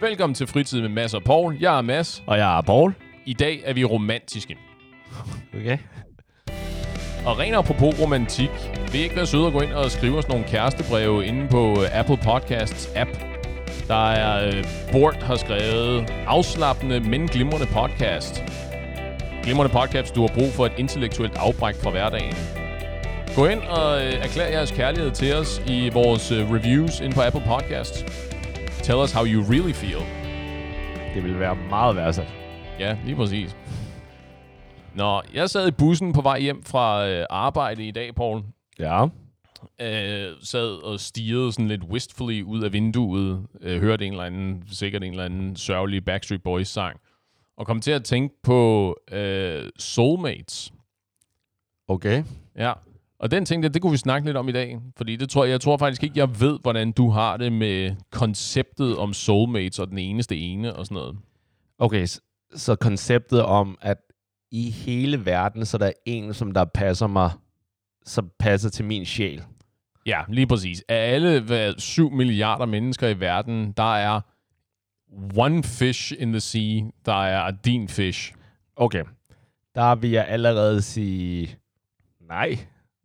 Velkommen til Fritid med Mads og Paul. Jeg er Mads. Og jeg er Paul. I dag er vi romantiske. Okay. Og rent apropos romantik, vil I ikke være søde at gå ind og skrive os nogle kærestebreve inde på øh, Apple Podcasts app. Der er øh, Bort har skrevet afslappende, men glimrende podcast. Glimrende podcast, du har brug for et intellektuelt afbræk fra hverdagen. Gå ind og øh, erklær jeres kærlighed til os i vores øh, reviews inde på Apple Podcasts. Tell us how you really feel. Det vil være meget værdsat. Ja, lige præcis. Nå, jeg sad i bussen på vej hjem fra øh, arbejde i dag, Paul. Ja. Øh, sad og stirrede sådan lidt wistfully ud af vinduet. Øh, hørte en eller anden, sikkert en eller anden sørgelig Backstreet Boys sang. Og kom til at tænke på øh, Soulmates. Okay. Ja. Og den tænkte jeg, det kunne vi snakke lidt om i dag. Fordi det tror jeg, tror faktisk ikke, jeg ved, hvordan du har det med konceptet om soulmates og den eneste ene og sådan noget. Okay, så, så konceptet om, at i hele verden, så der er en, som der passer mig, som passer til min sjæl. Ja, lige præcis. Af alle hvad, 7 milliarder mennesker i verden, der er one fish in the sea, der er din fish. Okay. Der vil jeg allerede sige nej.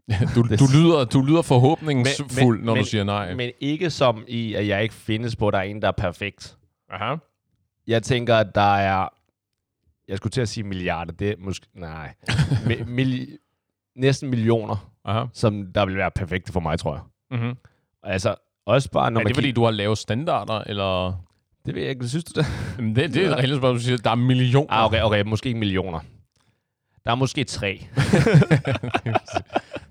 Du, du, lyder, du lyder forhåbningsfuld, Men- men- når men- du siger nej. Men ikke som i, at jeg ikke findes på, at der er en, der er perfekt. Aha. Jeg tænker, at der er... Jeg skulle til at sige milliarder. Det er måske... Nej. Mi- mil, næsten millioner, Aha. som der vil være perfekte for mig, tror jeg. Mm-hmm. Altså, også bare, når Er man det, fordi du har lave standarder, eller... Det ved jeg ikke. Synes du det? Jamen, det, det er et reelt spørgsmål, du siger, der er millioner. Ah, okay, okay. Måske ikke millioner. Der er måske tre.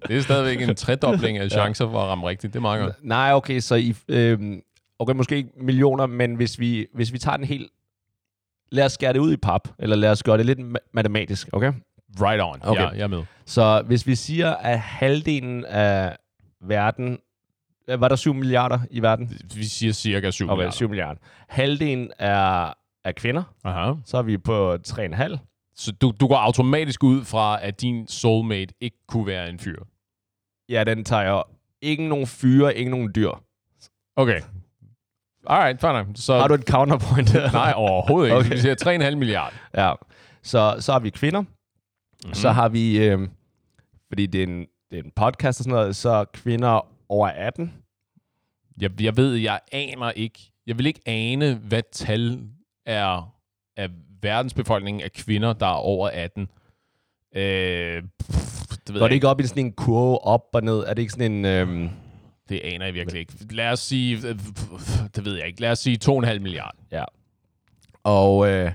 Det er stadigvæk en tredobling af chancer for at ramme rigtigt. Det er meget godt. Nej, okay, så i... Øhm, okay, måske ikke millioner, men hvis vi, hvis vi tager den helt... Lad os skære det ud i pap, eller lad os gøre det lidt ma- matematisk, okay? Right on. Okay. Ja, jeg er med. Så hvis vi siger, at halvdelen af verden... øh, Var der 7 milliarder i verden? Vi siger cirka 7 Okay, milliarder. 7 milliarder. Halvdelen er, er kvinder, Aha. så er vi på 3,5. Så du, du går automatisk ud fra, at din soulmate ikke kunne være en fyr. Ja, den tager jeg. Ikke nogen fyre, ikke nogen dyr. Okay. Alright, fair nok. Så, Har du et counterpoint? Nej, overhovedet ikke. Okay. Okay. Vi siger 3,5 milliarder. Ja. Så, så har vi kvinder. Mhm. Mm. Så har vi, øh, fordi det er, en, det er en podcast og sådan noget, så kvinder over 18. Jeg, jeg ved, jeg aner ikke. Jeg vil ikke ane, hvad tal er af verdensbefolkningen af kvinder, der er over 18. Øh, pff, det ved Går det ikke op i sådan en kurve op og ned? Er det ikke sådan en... Øh, Det aner jeg virkelig ikke. Lad os sige, øh, det ved jeg ikke. Lad os sige 2,5 milliarder. ja. Og, øh,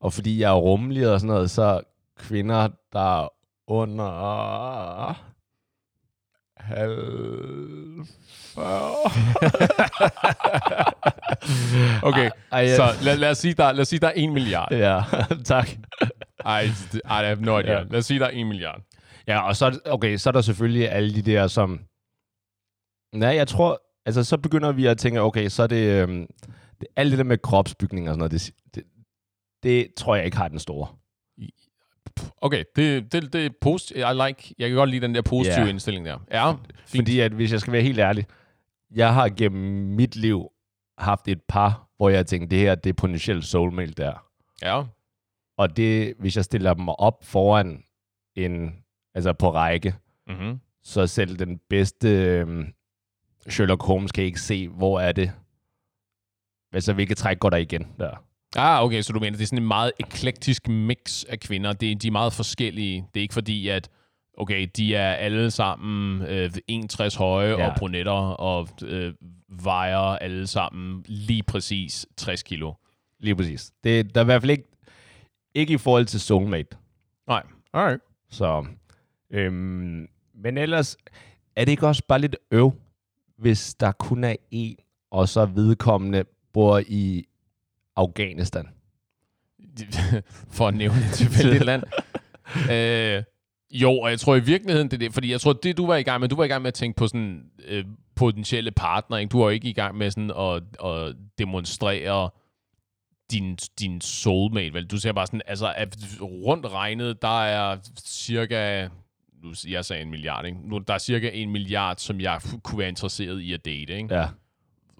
og fordi jeg er rummelig og sådan noget, så kvinder, der er under... Halv... 40. Okay, Ej, så lad, lad, os sige, der, lad os sige, der er 1 milliard. Ja, tak. Ej, ej, I have no idea. Ja. Lad os sige, der er 1 milliard. Ja, og så, okay, så er der selvfølgelig alle de der, som... Nej, jeg tror... Altså, så begynder vi at tænke, okay, så er det... Øhm, det alt det der med kropsbygning og sådan noget, det, det, det tror jeg ikke har den store. Okay, det, det, det er positivt. I like, jeg kan godt lide den der positive Ja. indstilling der. Ja, fint. Fordi at, hvis jeg skal være helt ærlig, jeg har gennem mit liv haft et par, hvor jeg tænkte, det her, det er potentielt soulmate der. Ja, Og det, hvis jeg stiller dem op foran en, altså på række, mm-hmm. så selv den bedste øhm, Sherlock Holmes kan ikke se, hvor er det, altså hvilket træk går der igen der. Ah, okay, så du mener, det er sådan en meget eklektisk mix af kvinder. Det, de er meget forskellige. Det er ikke fordi, at okay, de er alle sammen øh, 61 høje. Ja. og brunetter og øh, vejer alle sammen lige præcis 60 kilo. Lige præcis. Det, der er i hvert fald ikke, ikke i forhold til soulmate. Nej, alright. Så, øhm, men ellers er det ikke også bare lidt øv, hvis der kun er en, og så vedkommende bor i Afghanistan. For at nævne et tilfældigt land. øh, jo, og jeg tror i virkeligheden, det er det, fordi jeg tror, det du var i gang med, du var i gang med at tænke på sådan øh, potentielle partner, ikke? Du var ikke i gang med sådan at, at demonstrere din, din soulmate, vel? Du siger bare sådan, altså at rundt regnet, der er cirka, nu jeg sagde en milliard, ikke? Nu, der er cirka en milliard, som jeg kunne være interesseret i at date, ikke? Ja.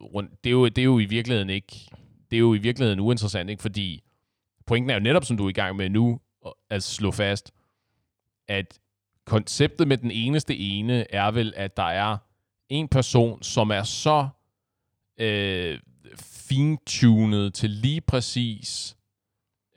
Rundt, det, er jo, det er jo i virkeligheden ikke, det er jo i virkeligheden uinteressant, ikke? Fordi pointen er jo netop, som du er i gang med nu, at slå fast, at konceptet med den eneste ene er vel, at der er en person, som er så øh, fintunet til lige præcis,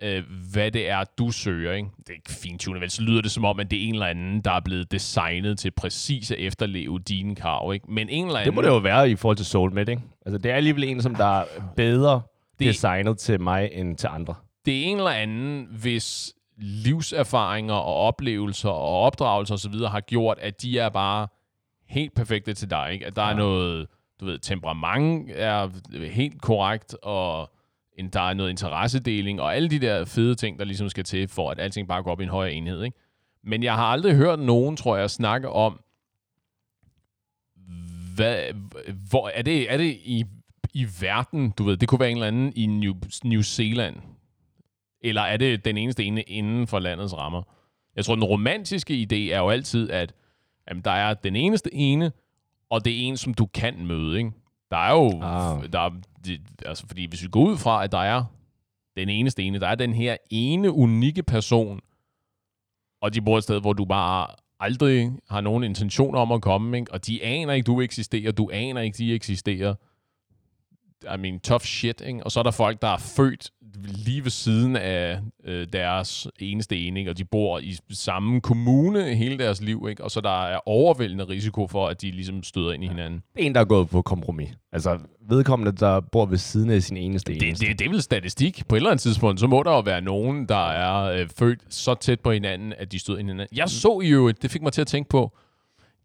øh, hvad det er, du søger. Ikke? Det er ikke fintunet, vel? Så lyder det som om, at det er en eller anden, der er blevet designet til præcis at efterleve dine krav. Ikke? Men en eller anden... Det må det jo være i forhold til Soulmate, ikke? Altså, det er alligevel en, som der er bedre det, designet til mig end til andre. Det er en eller anden, hvis livserfaringer og oplevelser og opdragelser osv. har gjort, at de er bare helt perfekte til dig. Ikke? At der ja. er noget, du ved, temperament er helt korrekt, og der er noget interessedeling, og alle de der fede ting, der ligesom skal til, for at alting bare går op i en højere enhed. Ikke? Men jeg har aldrig hørt nogen, tror jeg, snakke om, hvad, hvor, er det, er det i, i verden, du ved, det kunne være en eller anden i New, New Zealand, eller er det den eneste ene inden for landets rammer? Jeg tror, den romantiske idé er jo altid, at jamen, der er den eneste ene, og det er en, som du kan møde. Ikke? Der er jo... Ah. Der er, det, altså, fordi hvis vi går ud fra, at der er den eneste ene, der er den her ene unikke person, og de bor et sted, hvor du bare aldrig har nogen intention om at komme, ikke? og de aner ikke, du eksisterer, du aner ikke, de eksisterer. I mean, tough shit, ikke? Og så er der folk, der er født lige ved siden af øh, deres eneste ene, og de bor i samme kommune hele deres liv, ikke? og så der er overvældende risiko for, at de ligesom støder ind i hinanden. En, der er gået på kompromis. Altså vedkommende, der bor ved siden af sin eneste det, eneste. Det, det er vel statistik. På et eller andet tidspunkt, så må der jo være nogen, der er øh, født så tæt på hinanden, at de støder ind i hinanden. Jeg så jo, det fik mig til at tænke på,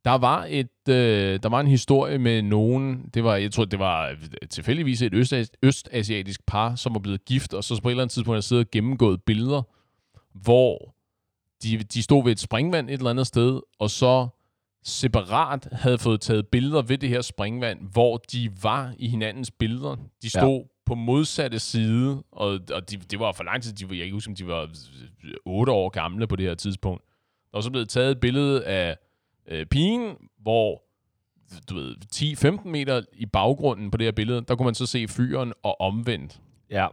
der var et, øh, der var en historie med nogen, det var, jeg tror, det var tilfældigvis et øst, østasiatisk par, som var blevet gift, og så på et eller andet tidspunkt har siddet og gennemgået billeder, hvor de, de stod ved et springvand et eller andet sted, og så separat havde fået taget billeder ved det her springvand, hvor de var i hinandens billeder. De stod ja. på modsatte side, og, og de, det var for lang tid, de, jeg kan ikke huske, om de var 8 år gamle på det her tidspunkt. Der var så blevet taget et billede af øh, pigen, hvor du ved, 10-15 meter i baggrunden på det her billede, der kunne man så se fyren og omvendt. Ja.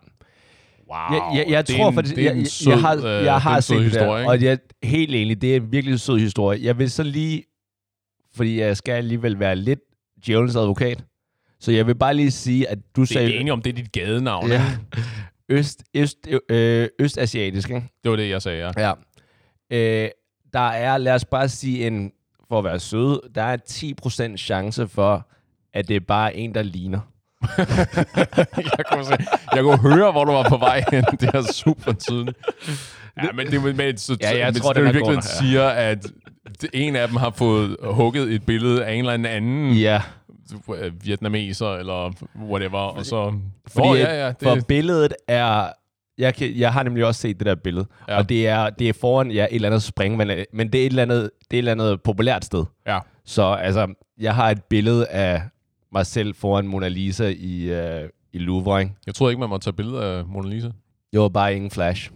Wow. Jeg, jeg, jeg tror en, faktisk, jeg, sød, jeg har, øh, jeg har set det der, og jeg er helt enig, det er en virkelig sød historie. Jeg vil så lige, fordi jeg skal alligevel være lidt djævelens advokat, så jeg vil bare lige sige, at du sagde... Det er enig om, det er dit gadenavn, ja. Øst, øst, øh, østasiatisk, ikke? Det var det, jeg sagde, ja. ja. Øh, der er, lad os bare sige, en for at være søde, der er 10% chance for, at det er bare en, der ligner. jeg, kunne se, jeg kunne høre, hvor du var på vej hen. Det er super tydeligt. Ja, men det er med, så, ja, jeg tror, det, det virkelig siger, at en af dem har fået hugget et billede af en eller anden ja. vietnameser, eller whatever, og så... Fordi, oh, ja, ja, det... For billedet er jeg, kan, jeg har nemlig også set det der billede, ja. og det er, det er foran ja, et eller andet spring, men, men det, er et eller andet, det er et eller andet populært sted. Ja. Så altså, jeg har et billede af mig selv foran Mona Lisa i, uh, i Louvre. Ikke? Jeg troede ikke, man måtte tage billeder af Mona Lisa. Var bare ingen flash.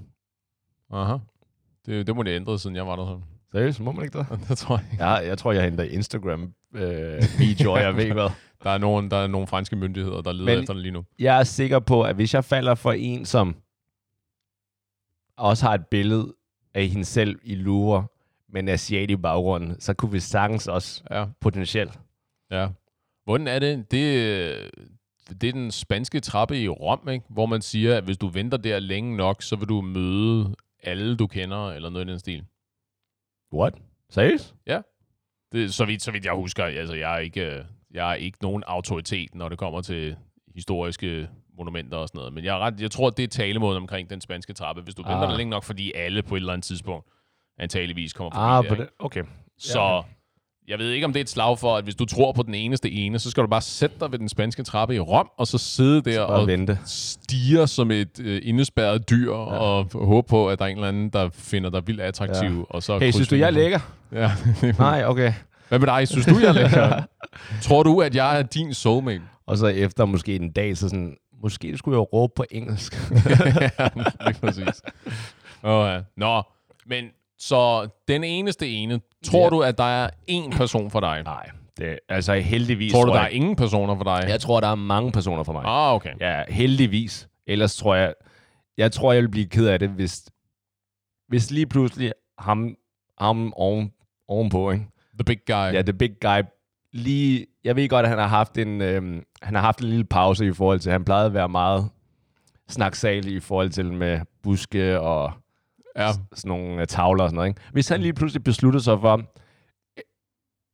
Aha. Det, det må det ændre, siden jeg var der. Så. Seriøst, må man ikke det? det tror jeg ikke. Ja, jeg tror, jeg henter Instagram-videoer, øh, jeg ved hvad. Der er, nogen, der er nogle franske myndigheder, der leder Men efter det lige nu. Jeg er sikker på, at hvis jeg falder for en, som også har et billede af hende selv i Louvre, med en asiat i baggrunden, så kunne vi sagtens også ja. potentielt. Ja. Hvordan er det? det? Det er den spanske trappe i Rom, ikke? hvor man siger, at hvis du venter der længe nok, så vil du møde alle, du kender, eller noget i den stil. What? Seriøst? Ja. Det, så, vidt, så vidt jeg husker, altså jeg er, ikke, jeg er ikke nogen autoritet, når det kommer til historiske monumenter og sådan noget. Men jeg, er ret, jeg tror, det er talemåden omkring den spanske trappe, hvis du ah. venter der længe nok, fordi alle på et eller andet tidspunkt antageligvis kommer forbi ah, der, på det. Okay. Så ja. jeg ved ikke, om det er et slag for, at hvis du tror på den eneste ene, så skal du bare sætte dig ved den spanske trappe i Rom, og så sidde der og vente. stige som et øh, indespærret dyr, ja. og håbe på, at der er en eller anden, der finder dig vildt attraktiv. Ja. Og så hey, synes du, jeg er lækker? Ja. Nej, okay. Hvad med dig? Synes du, jeg er lækker? tror du, at jeg er din soulmate? Og så efter måske en dag, så sådan, Måske skulle jeg råbe på engelsk. ja, præcis. Ja. Nå, men så den eneste ene, tror ja. du, at der er én person for dig? Nej, Det, altså heldigvis Tror du, der er jeg, ingen personer for dig? jeg tror, der er mange personer for mig. Ah, okay. Ja, heldigvis. Ellers tror jeg, jeg tror, jeg vil blive ked af det, hvis, hvis lige pludselig ham, ham oven, ovenpå, ikke? The big guy. Ja, the big guy. Lige, jeg ved godt, at han har haft en, øhm, han har haft en lille pause i forhold til, han plejede at være meget snaksalig i forhold til med buske og ja. sådan nogle uh, tavler og sådan noget. Ikke? Hvis han lige pludselig beslutter sig for,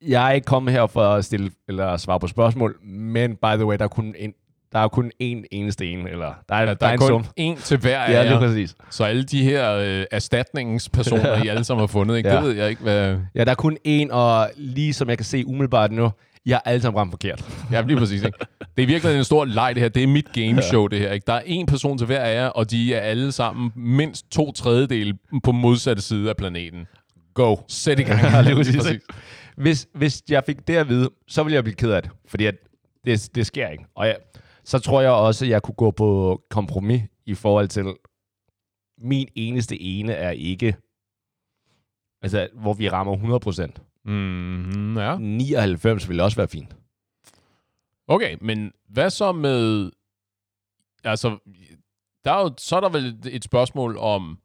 jeg er ikke kommet her for at stille eller svare på spørgsmål, men by the way, der er kun en, der er kun én eneste en, eller der er, Ja, der, der er en kun sum. en til hver af Ja, det er præcis. Så alle de her øh, erstatningspersoner, I alle sammen har fundet, ikke? Ja. det ved jeg ikke, hvad... Ja, der er kun én, og lige som jeg kan se umiddelbart nu, jeg har alle sammen ramt forkert. Ja, lige præcis. Ikke? Det er virkelig en stor leg, det her. Det er mit gameshow, det her. Ikke? Der er en person til hver af jer, og de er alle sammen mindst to tredjedele på modsatte side af planeten. Go. Sæt i gang. Ja, lige præcis. Hvis, hvis jeg fik det at vide, så ville jeg blive ked af det, fordi at det, det sker ikke. Og jeg, så tror jeg også, at jeg kunne gå på kompromis i forhold til, min eneste ene er ikke, altså hvor vi rammer 100%. Mm, ja. 99 ville også være fint. Okay, men hvad så med... Altså, der er jo, så er der vel et spørgsmål om,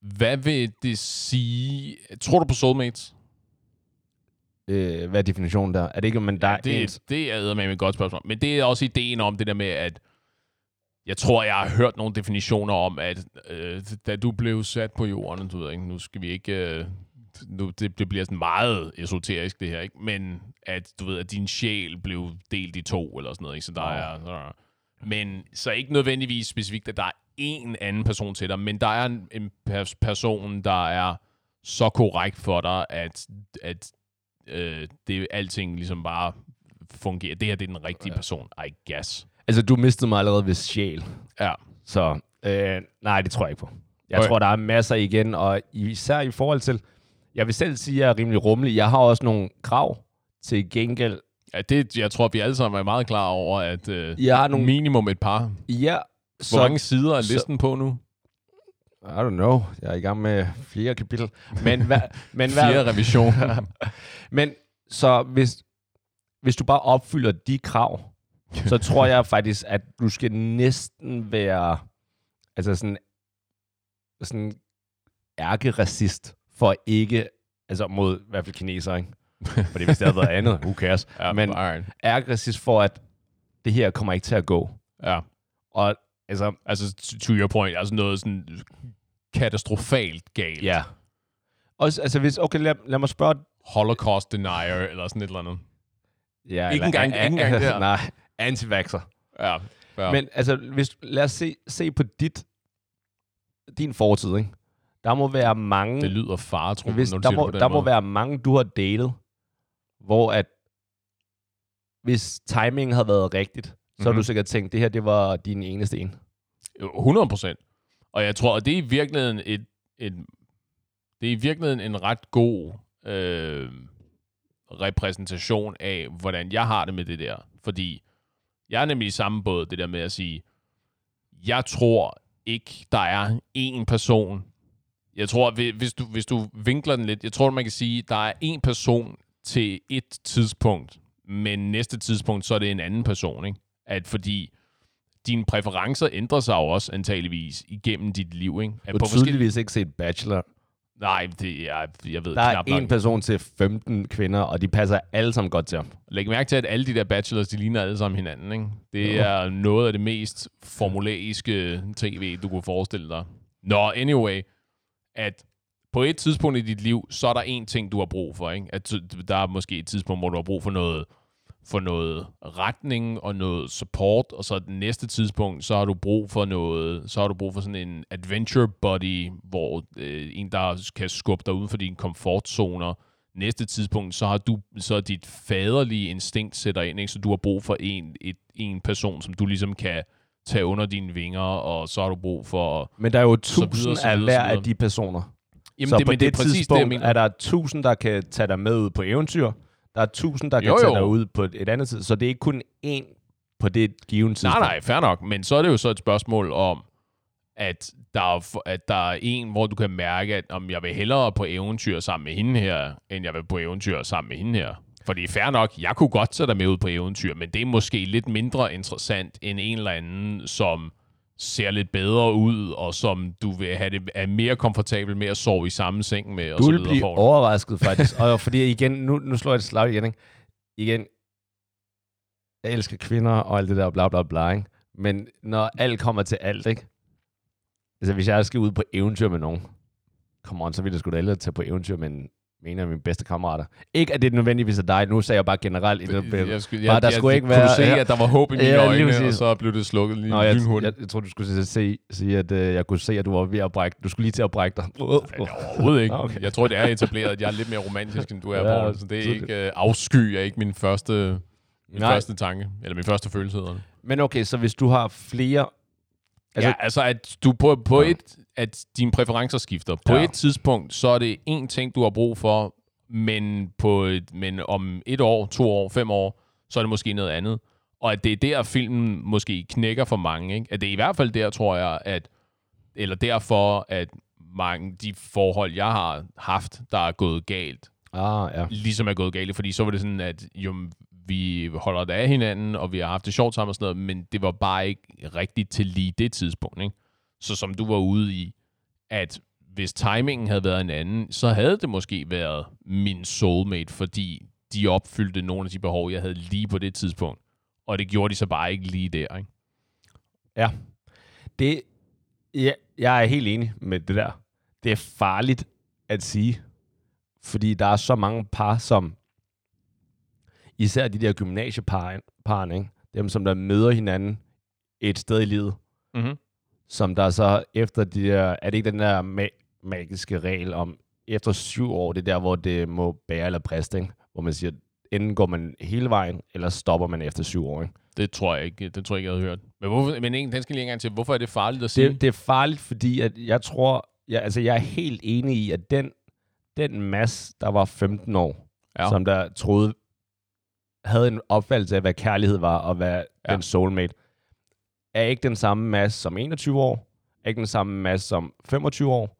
hvad vil det sige... Tror du på soulmates? Øh, hvad er definitionen der? Er det ikke, men der er det, ens? det er med et godt spørgsmål. Men det er også ideen om det der med, at jeg tror, jeg har hørt nogle definitioner om, at øh, da du blev sat på jorden, du ved ikke, nu skal vi ikke... Øh, nu, det, det bliver sådan meget esoterisk, det her, ikke? Men at, du ved, at din sjæl blev delt i to, eller sådan noget, ikke? Så der Nå. er... Så, men så ikke nødvendigvis specifikt, at der er en anden person til dig, men der er en, en pers- person, der er så korrekt for dig, at, at øh, det alting ligesom bare fungerer. Det her, det er den rigtige person, I guess. Altså, du mistede mig allerede ved sjæl. Ja. Så øh, nej, det tror jeg ikke på. Jeg Okay. tror, der er masser igen, og især i forhold til, jeg vil selv sige, at jeg er rimelig rummelig. Jeg har også nogle krav til gengæld. ja det, jeg tror, vi alle sammen er meget klar over, at øh, Jeg har nogle... minimum et par. Ja, Hvor mange sider er så- listen på nu? I don't know. Jeg er i gang med flere kapitel. Men, hvad, men, Fire hvad, revision. men så hvis, hvis du bare opfylder de krav, så tror jeg faktisk, at du skal næsten være altså sådan, sådan ærkeracist for ikke, altså mod i hvert fald kineser, ikke? Fordi hvis det havde været andet, who cares? ja, Men-. Ærkeracist for, at det her kommer ikke til at gå. ja. Og altså, Altså, to- your point, altså noget sådan katastrofalt galt. ja. Også, altså hvis, okay, lad, lad mig spørge Holocaust denier, eller sådan et eller andet. Ja, Ikke engang- ikke engang der. Nej, antivaxer. Ja. Ja. Men altså, hvis, lad os se, se på dit, din fortid, ikke? Der må være mange, det lyder faretruende, hvis, når du der, må, det der måde. må være mange, du har datet, hvor at, hvis timingen havde været rigtigt, så mm-hmm. har Mhm. du sikkert tænkt, det her, det var din eneste en. Jo, 100 procent. Og jeg tror, at det er i virkeligheden et, et det er i virkeligheden en ret god øh, repræsentation af, hvordan jeg har det med det der. Fordi jeg er nemlig i samme båd, det der med at sige, jeg tror ikke, der er én person. Jeg tror, hvi- hvis du, hvis du vinkler den lidt, jeg tror, man kan sige, der er én person til et tidspunkt, men næste tidspunkt, så er det en anden person, ikke? At fordi dine præferencer ændrer sig jo også antageligvis igennem dit liv, ikke? At Du har tydeligvis ikke set Bachelor. Nej, det er, jeg ved Der er knap nok. en person til 15 kvinder, og de passer alle sammen godt til ham. Læg mærke til, at alle de der bachelors, de ligner alle sammen hinanden, ikke? Det Jo. er noget af det mest formulaiske tv, du kunne forestille dig. Nå, anyway, at på et tidspunkt i dit liv, så er der en ting, du har brug for, ikke? At der er måske et tidspunkt, hvor du har brug for noget, for noget retning og noget support, og så det næste tidspunkt, så har du brug for noget, så har du brug for sådan en adventure buddy, hvor øh, en, der kan skubbe dig uden for dine komfortzoner. Næste tidspunkt, så har du, så er dit faderlige instinkt sætter ind, ikke? så du har brug for en, et, en person, som du ligesom kan tage under dine vinger, og så har du brug for... Men der er jo tusind af hver af de personer. Jamen, så det, på men det, det er præcis det, tidspunkt mener. er der tusind, der kan tage dig med ud på eventyr. Der er tusind, der kan Jo, tage jo. dig ud på et, et andet tid. Så det er ikke kun én på det given tidspunkt. Nej, nej, fair nok. Men så er det jo så et spørgsmål om, at der er, at der er en, hvor du kan mærke, at om jeg vil hellere på eventyr sammen med hende her, end jeg vil på eventyr sammen med hende her. Fordi fair nok, jeg kunne godt tage dig med ud på eventyr, men det er måske lidt mindre interessant end en eller anden, som ser lidt bedre ud, og som du vil have det er mere komfortabel med at sove i samme seng med. Og Du så vil videre, blive Poul. overrasket, faktisk. og fordi igen, nu, nu slår jeg et slag igen, ikke? Igen, jeg elsker kvinder og alt det der bla bla bla, ikke? Men når alt kommer til alt, ikke? Altså, hvis jeg skal ud på eventyr med nogen, come on, så vil jeg sgu da tage på eventyr med en, en af mine bedste kammerater. Ikke, at det er nødvendigvis af dig. Nu sagde jeg bare generelt. i det, Jeg, jeg, skulle, Bare, jeg, der jeg, skulle ikke kunne være- se, ja. at der var håb i mine Ja, øjne, og så blev det slukket lige Nå, jeg, jeg, jeg, tror, du skulle se, sige, at øh, jeg kunne se, at du var ved at brække. Du skulle lige til at brække dig. Nej, overhovedet ikke. Okay. Jeg tror, det er etableret, at jeg er lidt mere romantisk, end du er, Ja, Poul. Så det er ikke uh, afsky, er ikke min første, min Nej. første tanke, eller min første følelse hedder det. Men okay, så hvis du har flere... Altså- ja, altså at du på, på Ja. et, at dine præferencer skifter. På Ja. et tidspunkt, så er det en ting, du har brug for, men, på et, men om et år, to år, fem år, så er det måske noget andet. Og at det er der, filmen måske knækker for mange. Ikke? At det er i hvert fald der, tror jeg, at eller derfor, at mange de forhold, jeg har haft, der er gået galt, Ah, ja. ligesom er gået galt. Fordi så var det sådan, at jo, vi holder det af hinanden, og vi har haft det sjovt sammen og sådan noget, men det var bare ikke rigtigt til lige det tidspunkt. Ikke? Så som du var ude i, at hvis timingen havde været en anden, så havde det måske været min soulmate, fordi de opfyldte nogle af de behov, jeg havde lige på det tidspunkt. Og det gjorde de så bare ikke lige der. Ikke? Ja. Det, ja, jeg er helt enig med det der. Det er farligt at sige, fordi der er så mange par, som især de der gymnasiepar, parne, ikke? dem som der møder hinanden et sted i livet, Mm-hmm. Som der så efter de der, er det ikke den der ma- magiske regel om, efter syv år, det er der, hvor det må bære eller ikke? hvor man siger, enten går man hele vejen, eller stopper man efter syv år. Ikke? Det tror jeg ikke, det tror jeg ikke, jeg havde hørt. Men, hvorfor, men en, den skal lige en gang til. Hvorfor er det farligt at sige? Det, det er farligt, fordi at jeg tror, jeg, altså jeg er helt enig i, at den, den masse, der var 15 år, Ja. som der troede, havde en opfattelse af, hvad kærlighed var, og hvad ja. den soulmate, er ikke den samme masse som 21 år, er ikke den samme masse som 25 år,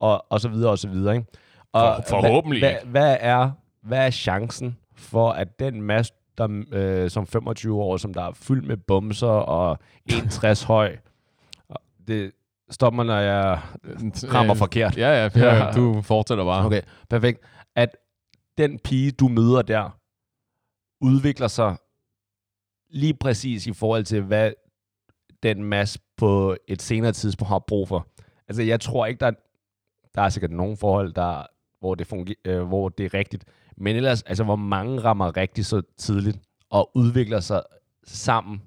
og, og så videre, og så videre. Ikke? Og For- forhåbentlig hvad, hvad, hvad, er, hvad er chancen for, at den masse, der, øh, som 25 år, som der er fyldt med bumser og 61 høj, det stopper, når jeg rammer Øh, forkert. Ja, ja, ja, Ja. du fortsætter bare. Okay, perfekt. At den pige, du møder der, udvikler sig lige præcis i forhold til, hvad den masse på et senere tidspunkt har brug for. Altså, jeg tror ikke, der er, der er sikkert nogle forhold, der, hvor, det fungerer, øh, hvor det er rigtigt. Men ellers, altså, hvor mange rammer rigtigt så tidligt og udvikler sig sammen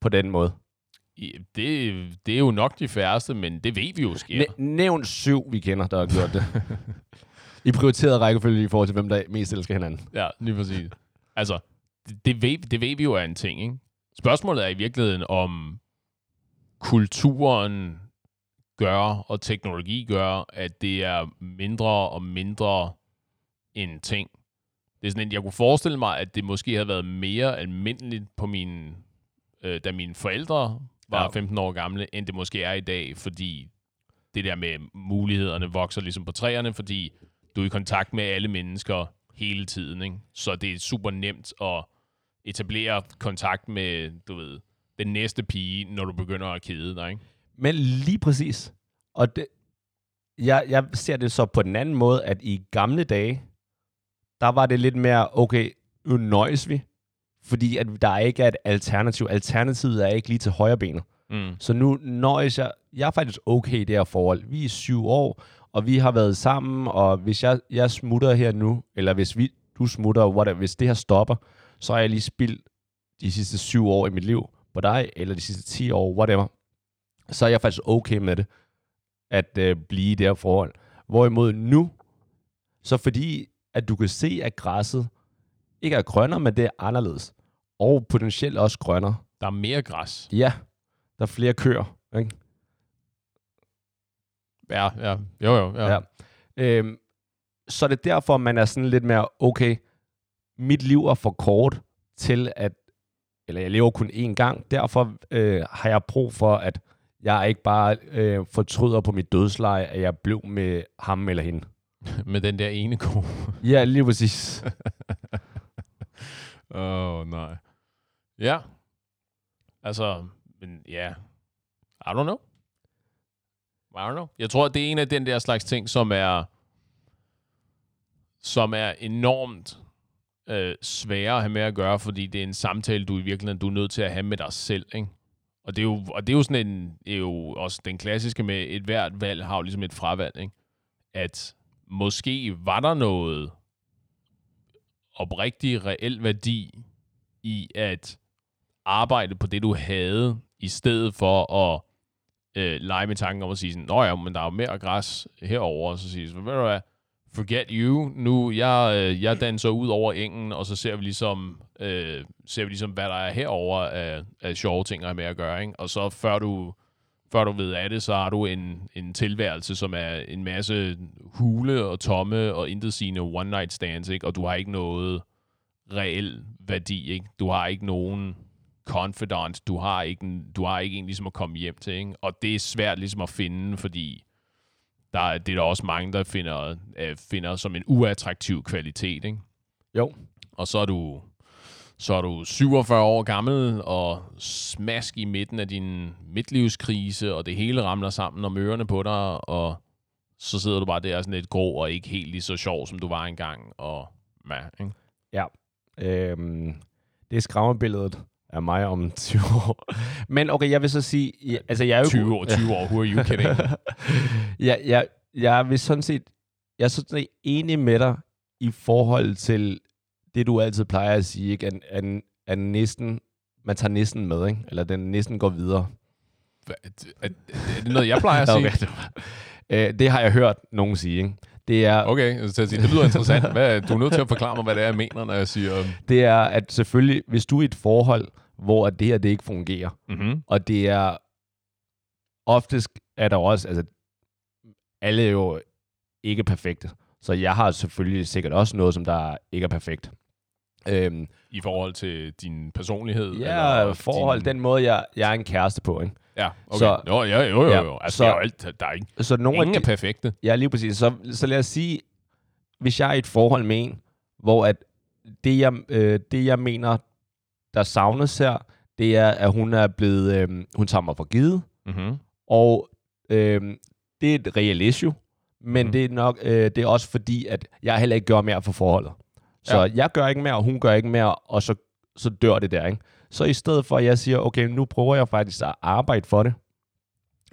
på den måde. Det, det er jo nok de færreste, men det ved vi jo sker. Næ- nævn syv, vi kender, der har gjort det. I prioriteret rækkefølge i forhold til, hvem der mest elsker hinanden. Ja, lige præcis. Altså, det, det, ved, det ved vi jo er en ting, ikke? Spørgsmålet er i virkeligheden, om kulturen gør, og teknologi gør, at det er mindre og mindre en ting. Det er sådan, at jeg kunne forestille mig, at det måske havde været mere almindeligt på mine, øh, da mine forældre var ja. 15 år gamle, end det måske er i dag, fordi det der med mulighederne vokser ligesom på træerne, fordi du er i kontakt med alle mennesker hele tiden, ikke? Så det er super nemt at etablere kontakt med, du ved, den næste pige, når du begynder at kede dig, ikke? Men lige præcis. Og det, jeg, jeg ser det så på den anden måde, at i gamle dage, der var det lidt mere, okay, nu nøjes vi, fordi at der ikke er et alternativ. Alternativet er ikke lige til højre benet. Mm. Så nu nøjes jeg, jeg er faktisk okay i det her forhold. Vi er syv år, og vi har været sammen, og hvis jeg, jeg smutter her nu, eller hvis vi, du smutter, whatever, hvis det her stopper, så har jeg lige spildt de sidste syv år i mit liv på dig, eller de sidste 10 år, whatever. Så er jeg faktisk okay med det, at øh, blive i det her forhold. Hvorimod nu, så fordi, at du kan se, at græsset ikke er grønnere, men det er anderledes. Og potentielt også grønnere. Der er mere græs. Ja, der er flere køer. Ikke? Ja, ja. Jo, jo. Ja. Ja. Øhm, så er det derfor, man er sådan lidt mere, okay, mit liv er for kort til at, eller jeg lever kun én gang, derfor øh, har jeg brug for, at jeg ikke bare øh, fortryder på mit dødsleje, at jeg blev med ham eller hende. Med den der ene ko. Ja, lige præcis. Åh, oh, nej. Ja. Altså, men ja. I don't know. I don't know. Jeg tror, det er en af den der slags ting, som er som er enormt øh, sværere at have med at gøre, fordi det er en samtale, du i virkeligheden du er nødt til at have med dig selv. Ikke? Og, det er jo, og det er jo sådan en, er jo også den klassiske med, et hvert valg har jo ligesom et fravalg. Ikke? At måske var der noget oprigtig, reel værdi i at arbejde på det, du havde, i stedet for at øh, lege med tanken om at sige sådan, Nå ja, men der er jo mere græs herover og så siger ved du hvad, forget you, nu jeg, øh, jeg danser ud over engen, og så ser vi ligesom, øh, ser vi ligesom hvad der er herover af, af sjove ting, at med at gøre, ikke? og så før du, før du ved af det, så har du en, en tilværelse, som er en masse hule og tomme og intetsigende one night stands, ikke? og du har ikke noget reel værdi, ikke? du har ikke nogen confidant, du har ikke, en, du har ikke en ligesom at komme hjem til, ikke? og det er svært ligesom at finde, fordi der, det er der også mange, der finder, øh, finder som en uattraktiv kvalitet, ikke? Jo. Og så er du så er du 47 år gammel og smask i midten af din midtlivskrise, og det hele ramler sammen om ørerne på dig, og så sidder du bare der sådan lidt grå og ikke helt lige så sjov, som du var engang. Og, ja, ikke? Ja. Øhm, det er skræmmebilledet af mig om 20 år. Men okay, jeg vil så sige... Altså, jeg er jo 20 år, 20 år, who are you kidding? ja, jeg, jeg vil sådan set... Jeg er sådan set enig med dig i forhold til det, du altid plejer at sige, ikke? At, at, at næsten, man tager næsten med, ikke? Eller den næsten går videre. Er, er det noget, jeg plejer at sige? okay, øh, det har jeg hørt nogen sige, ikke? Det er, okay, så sige, det lyder interessant. Hvad, du er nødt til at forklare mig, hvad det er, jeg mener, når jeg siger... Det er, at selvfølgelig, hvis du er i et forhold, hvor det her det ikke fungerer, mm-hmm. og det er oftest er der også, altså alle er jo ikke perfekte, så jeg har selvfølgelig sikkert også noget, som der ikke er perfekt. Øhm, I forhold til din personlighed? Ja, eller forhold, din... den måde, jeg, jeg er en kæreste på, ikke? Ja, okay. Så, jo, jo, jo, jo. jo. Altså, så, der er jo alt, der er ikke, så nogle ingen af de, er perfekte. Ja, lige præcis. Så, så lad os sige, hvis jeg er i et forhold med en, hvor at det, jeg, øh, det, jeg mener, der savnes her, det er, at hun er blevet, øh, hun tager mig for givet, mm-hmm. og øh, det er et reelt issue, men mm. det er nok, øh, det er også fordi, at jeg heller ikke gør mere for forholdet. Så ja. jeg gør ikke mere, og hun gør ikke mere, og så, så dør det der, ikke? Så i stedet for, at jeg siger, okay, nu prøver jeg faktisk at arbejde for det,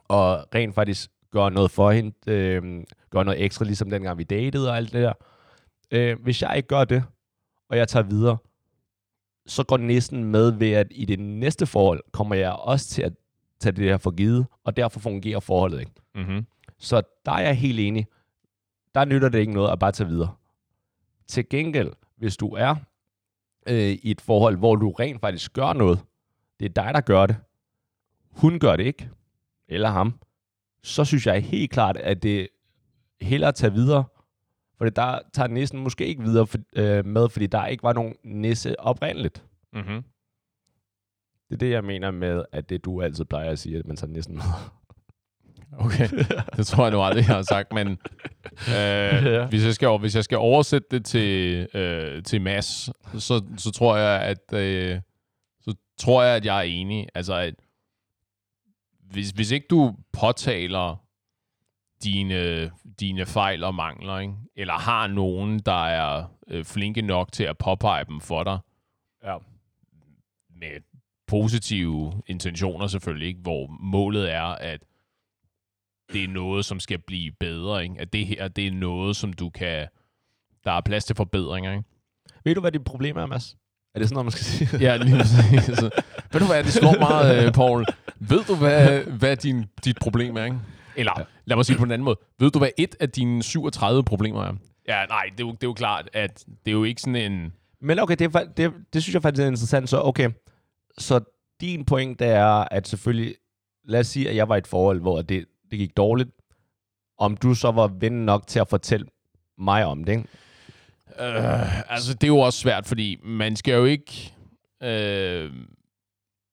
og rent faktisk gøre noget for hende, øh, gøre noget ekstra, ligesom dengang vi datede og alt det der. Øh, hvis jeg ikke gør det, og jeg tager videre, så går det næsten med ved, at i det næste forhold kommer jeg også til at tage det her for givet, og derfor fungerer forholdet ikke. Mm-hmm. Så der er jeg helt enig. Der nytter det ikke noget at bare tage videre. Til gengæld, hvis du er øh, i et forhold, hvor du rent faktisk gør noget, det er dig, der gør det, hun gør det ikke, eller ham, så synes jeg helt klart, at det hellere tage videre, for der tager næsten måske ikke videre for, øh, med, fordi der ikke var nogen nisse oprindeligt. Mm-hmm. Det er det, jeg mener med, at det du altid plejer at sige, at man tager næsten med. Okay, det tror jeg nu aldrig, jeg har sagt, men øh, ja. hvis, jeg skal, hvis jeg skal oversætte det til, øh, til Mass, så, så tror jeg, at øh, så tror jeg, at jeg er enig. Altså, at hvis, hvis ikke du påtaler dine, dine fejl og mangler, ikke? eller har nogen, der er øh, flinke nok til at påpege dem for dig, ja. med positive intentioner selvfølgelig, ikke? hvor målet er, at det er noget, som skal blive bedre. Ikke? At det her, det er noget, som du kan... Der er plads til forbedringer, ikke? Ved du, hvad dit problem er, Mads? Er det sådan noget, man skal sige? ja, lige præcis. Ved du hvad, det slår meget, uh, Paul. Ved du, hvad, hvad din, dit problem er, ikke? Eller, ja. lad mig sige det på en anden måde. Ved du, hvad et af dine 37 problemer er? Ja, nej, det er, jo, det er jo klart, at det er jo ikke sådan en... Men okay, det, er, det, det synes jeg faktisk er interessant. Så okay, så din point det er, at selvfølgelig... Lad os sige, at jeg var i et forhold, hvor det, det gik dårligt. Om du så var ven nok til at fortælle mig om det, ikke? Uh, altså, det er jo også svært, fordi man skal jo ikke... Uh,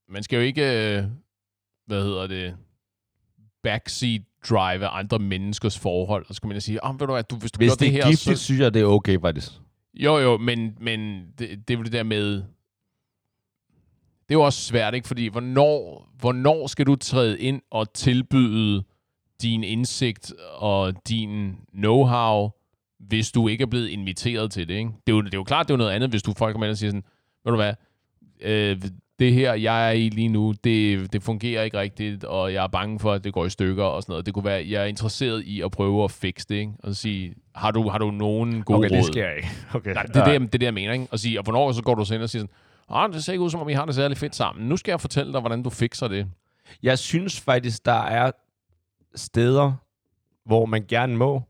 man skal jo ikke... Uh, hvad hedder det? Backseat drive andre menneskers forhold. Og så kan man sige, oh, ved du hvad, du, hvis du hvis gør det, det her... Hvis det er giftigt, så... synes jeg, det er okay, faktisk. Jo, jo, men, men det, det er jo det der med... Det er jo også svært, ikke? Fordi hvornår, hvornår skal du træde ind og tilbyde din indsigt og din know-how, hvis du ikke er blevet inviteret til det, ikke? Det er jo, det er jo klart, det er noget andet, hvis du folk kommer ind og siger sådan, ved du hvad, øh, det her, jeg er i lige nu, det, det fungerer ikke rigtigt, og jeg er bange for, at det går i stykker og sådan noget. Det kunne være, jeg er interesseret i at prøve at fikse det, ikke? Og sige, har du, har du nogen gode okay, råd? det sker ikke. Okay. Nej, det er det, det, er det, jeg mener, ikke? Og sige, og hvornår så går du så ind og siger sådan, ah, det ser ikke ud, som om vi har det særlig fedt sammen. Nu skal jeg fortælle dig, hvordan du fikser det. Jeg synes faktisk, der er steder, hvor man gerne må.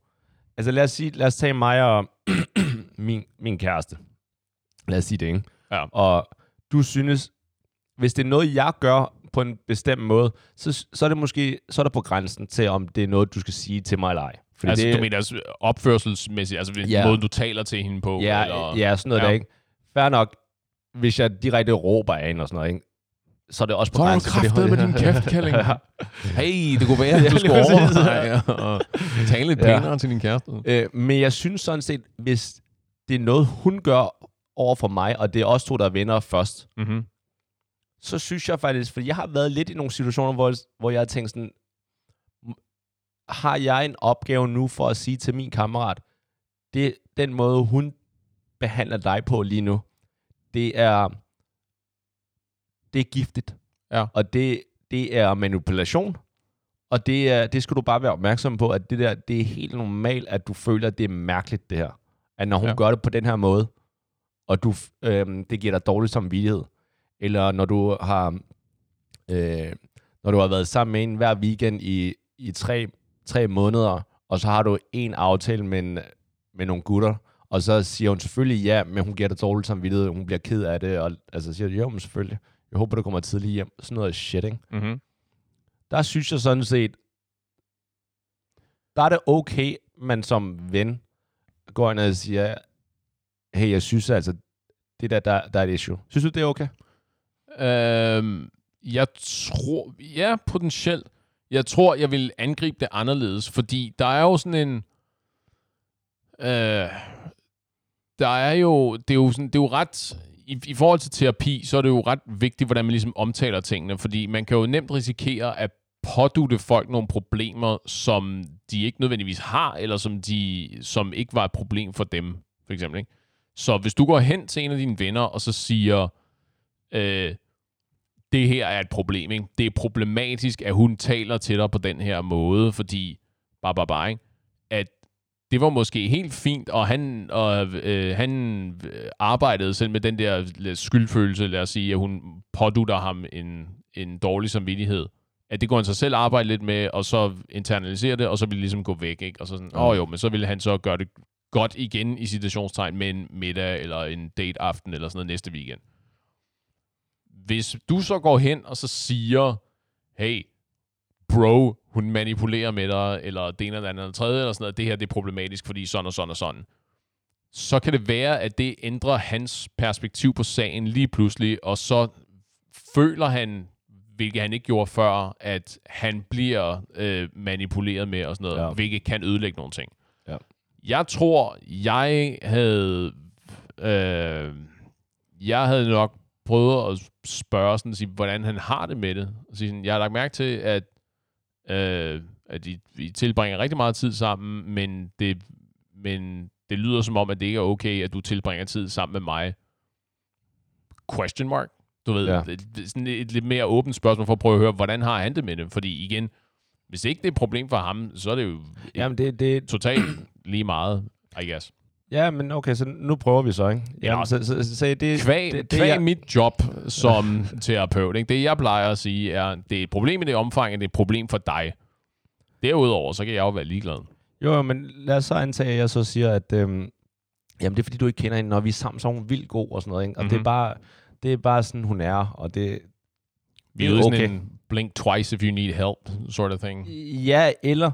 Altså lad os, sige, lad os tage mig og min, min kæreste. Lad os sige det, ikke? Ja. Og du synes, hvis det er noget, jeg gør på en bestemt måde, så, så er det måske så er der på grænsen til, om det er noget, du skal sige til mig eller ej. Fordi altså, det, du mener altså opførselsmæssigt, altså Ja. måden, du taler til hende på? Ja, eller? ja sådan noget ja. der, ikke? Fair nok, hvis jeg direkte råber af hende og sådan noget, ikke? Så er det også på Så er grænsen. det- kraftet med din kæft, Kælling. Ja. Hey, det kunne være, at Ja, du skulle overveje og tale lidt Ja. pænere til din kæreste. Øh, men jeg synes sådan set, hvis det er noget, hun gør over for mig, og det er os to, der er venner først, Mm-hmm. så synes jeg faktisk, for jeg har været lidt i nogle situationer, hvor, hvor jeg har tænkt sådan, "M- har jeg en opgave nu for at sige til min kammerat, det den måde, hun behandler dig på lige nu, det er, det er giftigt. Ja. Og det, det er manipulation. Og det, er, det skal du bare være opmærksom på, at det der, det er helt normalt, at du føler, at det er mærkeligt, det her. At når hun Ja. gør det på den her måde, og du, øhm, det giver dig dårlig samvittighed, eller når du har øh, når du har været sammen med en hver weekend i, i tre, tre måneder, og så har du en aftale med, en, med nogle gutter, og så siger hun selvfølgelig ja, men hun giver dig dårligt samvittighed, hun bliver ked af det, og altså siger, jo, men selvfølgelig, jeg håber, du kommer tidligt hjem. Sådan noget shit, ikke? Mm-hmm. Der synes jeg sådan set, der er det okay, man som ven går ind og siger, hey, jeg synes altså, det der, der, der er et issue. Synes du, det er okay? Øhm, jeg tror, ja, potentielt. Jeg tror, jeg vil angribe det anderledes, fordi der er jo sådan en... Øh, der er jo, det er jo, sådan, det er jo ret... I, I forhold til terapi, så er det jo ret vigtigt, hvordan man ligesom omtaler tingene, fordi man kan jo nemt risikere at pådute folk nogle problemer, som de ikke nødvendigvis har, eller som, de, som ikke var et problem for dem, for eksempel. Ikke? Så hvis du går hen til en af dine venner, og så siger, øh, det her er et problem. Ikke? Det er problematisk, at hun taler til dig på den her måde, fordi, bare, bare, bare, ikke? at det var måske helt fint, og han, og, øh, han arbejdede selv med den der skyldfølelse, lad os sige, at hun pådutter ham en, en dårlig samvittighed. At det går han sig selv arbejde lidt med, og så internalisere det, og så vil det ligesom gå væk. Ikke? Og så sådan, åh oh, jo, men så ville han så gøre det godt igen i situationstegn med en middag, eller en date-aften, eller sådan noget næste weekend hvis du så går hen og så siger, hey, bro, hun manipulerer med dig, eller det ene eller andet eller tredje, eller sådan noget, det her det er problematisk, fordi sådan og sådan og sådan, så kan det være, at det ændrer hans perspektiv på sagen lige pludselig, og så føler han, hvilket han ikke gjorde før, at han bliver øh, manipuleret med og sådan noget, ja. Hvilket kan ødelægge nogle ting. Ja. Jeg tror, jeg havde... Øh, jeg havde nok prøvet at spørge, sådan, at sige, hvordan han har det med det. Og sige, sådan, jeg har lagt mærke til, at, øh, at I, I tilbringer rigtig meget tid sammen, men det, men det lyder som om, at det ikke er okay, at du tilbringer tid sammen med mig. Question mark? Du ved, ja. Er sådan et lidt mere åbent spørgsmål for at prøve at høre, hvordan har han det med det? Fordi igen, hvis ikke det er et problem for ham, så er det jo Jamen, det, det, totalt lige meget, I guess. Ja, men okay, så nu prøver vi så, ikke? Ja. Så, så, så, så det, Kvæg, det, det, kvæg jeg- mit job som terapeut, ikke? det jeg plejer at sige er, det er et problem i det omfang, at det er et problem for dig. Derudover, så kan jeg jo være ligeglad. Jo, men lad os så antage, at jeg så siger, at øhm, jamen, det er fordi, du ikke kender hende, når vi er sammen, så er hun vildt god og sådan noget, ikke? Og mm-hmm. det, er Mhm. bare, det er bare sådan, hun er, og det... Vi Det er okay. en blink twice if you need help, sort of thing. Ja, eller,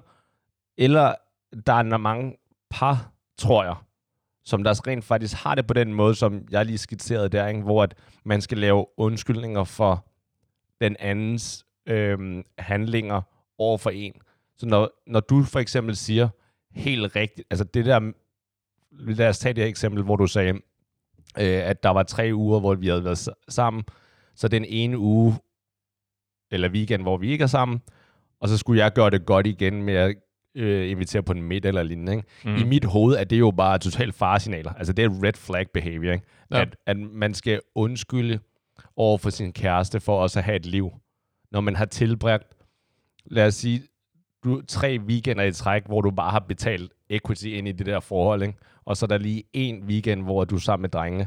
eller der er mange par, tror jeg, som der rent faktisk har det på den måde, som jeg lige skitserede der, ikke? hvor at man skal lave undskyldninger for den andens øh, handlinger over for en. Så når, når du for eksempel siger helt rigtigt, altså det der lad os tage det her eksempel, hvor du sagde, øh, at der var tre uger, hvor vi havde været sammen. Så den ene uge, eller weekend, hvor vi ikke er sammen, og så skulle jeg gøre det godt igen med at øh, invitere på en middag eller lignende. Ikke? Mm. I mit hoved er det jo bare totalt faresignaler. Altså det er red flag behavior. Ikke? Ja. At, at man skal undskylde over for sin kæreste for også at have et liv. Når man har tilbragt, lad os sige, du, tre weekender i træk, hvor du bare har betalt equity ind i det der forhold, ikke? og så er der lige en weekend, hvor du er sammen med drengene,